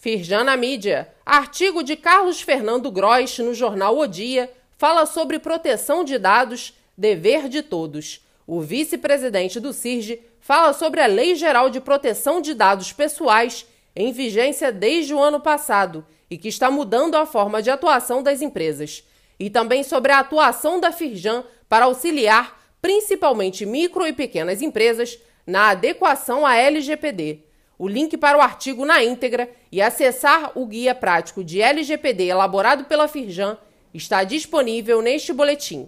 Firjan na mídia. Artigo de Carlos Fernando Gross no jornal O Dia fala sobre proteção de dados, dever de todos. O vice-presidente do CIRGE fala sobre a Lei Geral de Proteção de Dados Pessoais, em vigência desde o ano passado e que está mudando a forma de atuação das empresas. E também sobre a atuação da Firjan para auxiliar principalmente micro e pequenas empresas na adequação à LGPD o link para o artigo na íntegra e acessar o guia prático de LGPD elaborado pela Firjan está disponível neste boletim.